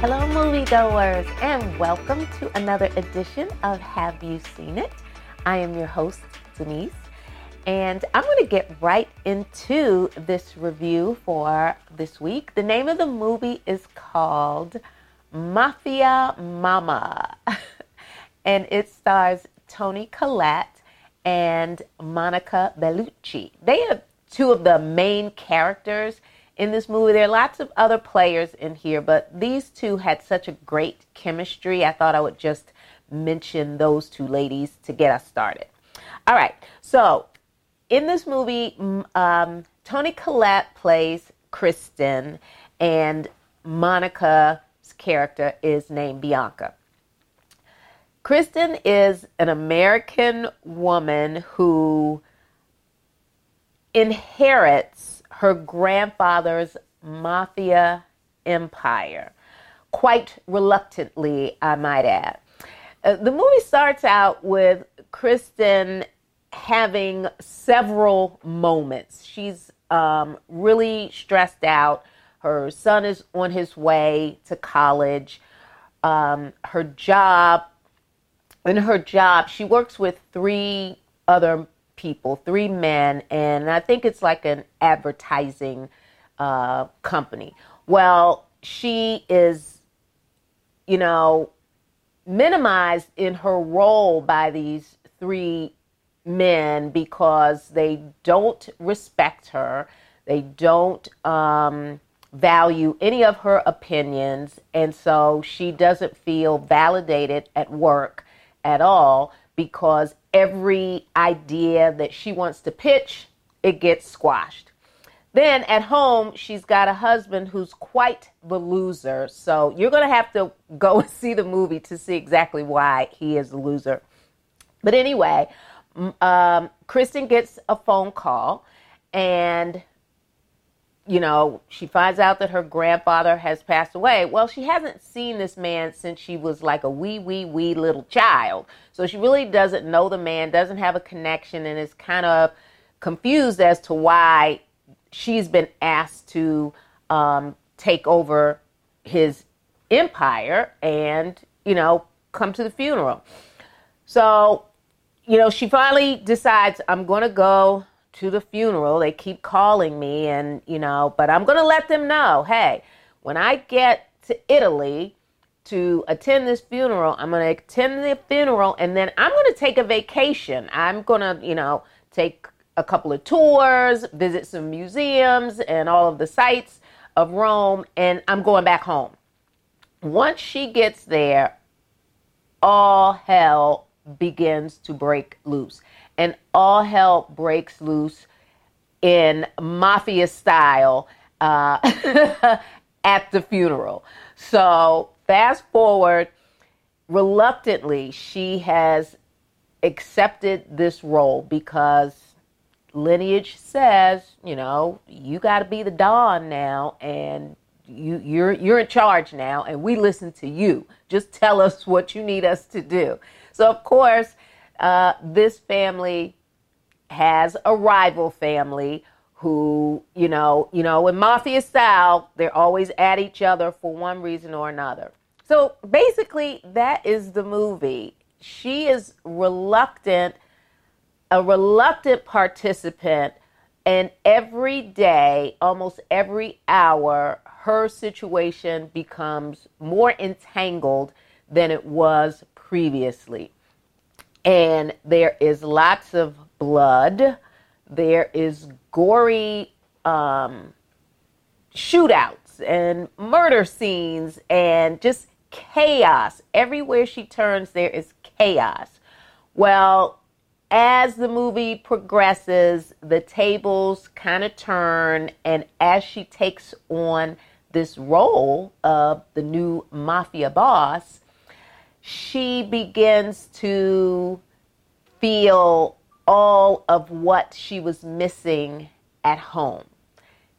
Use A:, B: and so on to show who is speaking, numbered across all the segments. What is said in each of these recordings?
A: Hello, moviegoers, and welcome to another edition of Have You Scene It? I am your host, Denise, and I'm going to get right into this review for this week. The name of the movie is called Mafia Mamma, and it stars Toni Collette and Monica Bellucci. They are two of the main characters in this movie. There are lots of other players in here, but these two had such a great chemistry. I thought I would just mention those two ladies to get us started. All right, so in this movie, um, Toni Collette plays Kristen, and Monica's character is named Bianca. Kristen is an American woman who inherits her grandfather's mafia empire, quite reluctantly, I might add. Uh, the movie starts out with Kristen having several moments. She's um, really stressed out. Her son is on his way to college. Um, her job, in her job, she works with three other people, three men, and I think it's like an advertising uh, company. Well, she is, you know, minimized in her role by these three men because they don't respect her, they don't um, value any of her opinions, and so she doesn't feel validated at work at all because every idea that she wants to pitch, it gets squashed. Then at home, she's got a husband who's quite the loser. So you're going to have to go and see the movie to see exactly why he is a loser. But anyway, um, Kristen gets a phone call and you know, she finds out that her grandfather has passed away. Well, she hasn't seen this man since she was like a wee, wee, wee little child. So she really doesn't know the man, doesn't have a connection, and is kind of confused as to why she's been asked to um, take over his empire and, you know, come to the funeral. So, you know, she finally decides, I'm going to go to the funeral. They keep calling me, and you know, but I'm going to let them know hey, when I get to Italy to attend this funeral, I'm going to attend the funeral, and then I'm going to take a vacation. I'm going to, you know, take a couple of tours, visit some museums and all of the sites of Rome, and I'm going back home. Once she gets there, all hell begins to break loose and all hell breaks loose in mafia style uh, at the funeral. So, fast forward, reluctantly, she has accepted this role because lineage says, you know, you got to be the Don now, and you, you're you're in charge now, and we listen to you. Just tell us what you need us to do. So, of course, uh, this family has a rival family who, you know, you know, in mafia style, they're always at each other for one reason or another. So basically, that is the movie. She is reluctant, a reluctant participant, and every day, almost every hour, her situation becomes more entangled than it was previously and there is lots of blood. There is gory um, shootouts and murder scenes and just chaos. Everywhere she turns, there is chaos. Well, as the movie progresses, the tables kind of turn, and as she takes on this role of the new mafia boss, she begins to feel all of what she was missing at home.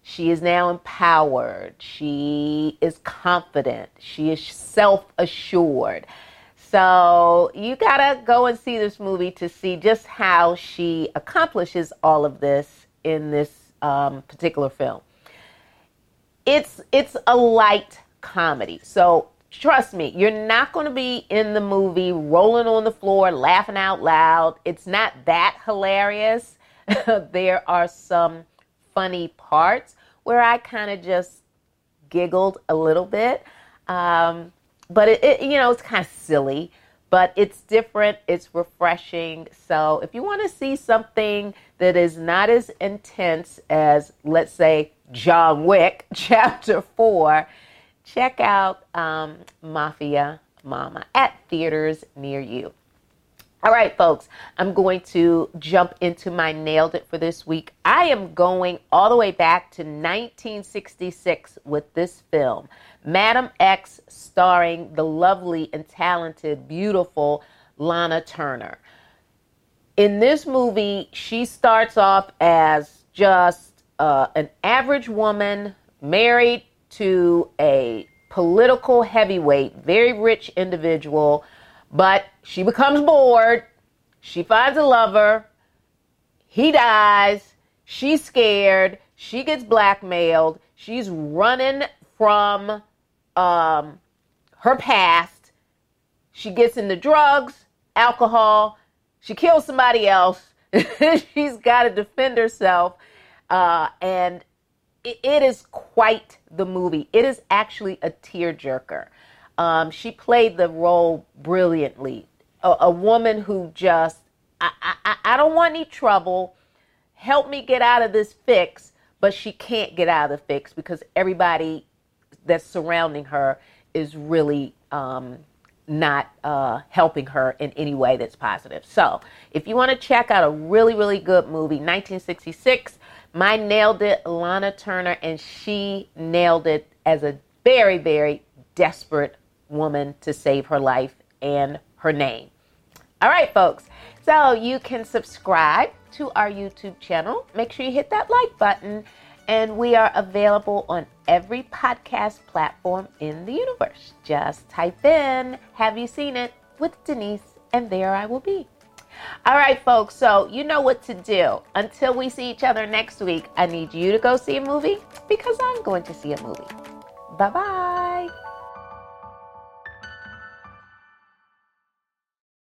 A: She is now empowered. She is confident. She is self assured. So you gotta go and see this movie to see just how she accomplishes all of this in this um, particular film. It's it's a light comedy. So trust me, you're not going to be in the movie rolling on the floor, laughing out loud. It's not that hilarious. there are some funny parts where I kind of just giggled a little bit. Um, but it, it, you know, it's kind of silly, but it's different. It's refreshing. So if you want to see something that is not as intense as, let's say, John Wick Chapter 4, check out um, Mafia Mamma at theaters near you. All right, folks, I'm going to jump into my nailed it for this week. I am going all the way back to 1966 with this film, Madame X, starring the lovely and talented, beautiful Lana Turner. In this movie, she starts off as just uh, an average woman married to a political heavyweight, very rich individual, but she becomes bored. She finds a lover. He dies. She's scared. She gets blackmailed. She's running from um, her past. She gets into drugs, alcohol. She kills somebody else. She's got to defend herself. Uh, and it, is quite the movie. It is actually a tearjerker. Um, she played the role brilliantly. A, a woman who just, I, I, I don't want any trouble. Help me get out of this fix, but she can't get out of the fix because everybody that's surrounding her is really um, not uh, helping her in any way that's positive. So, if you want to check out a really, really good movie, 1966, my nailed it, Lana Turner, and she nailed it as a very, very desperate woman to save her life and her name. All right, folks. So you can subscribe to our YouTube channel. Make sure you hit that like button. And we are available on every podcast platform in the universe. Just type in, Have You Scene It with Denise, and there I will be. All right, folks, so you know what to do. Until we see each other next week, I need you to go see a movie because I'm going to see a movie. Bye bye.